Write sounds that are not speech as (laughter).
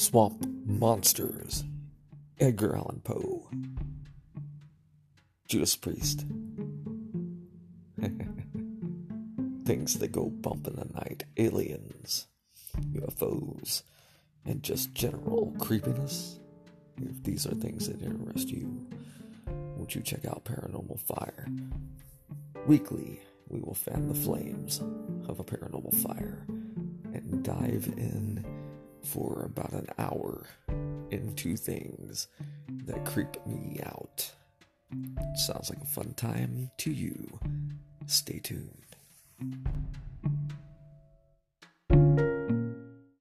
Swamp Monsters, Edgar Allan Poe, Judas Priest, (laughs) things that go bump in the night, aliens, UFOs, and just general creepiness. If these are things that interest you, won't you check out Paranormal Fire? Weekly, we will fan the flames of a paranormal fire and dive in for about an hour into things that creep me out. Sounds like a fun time to you. Stay tuned.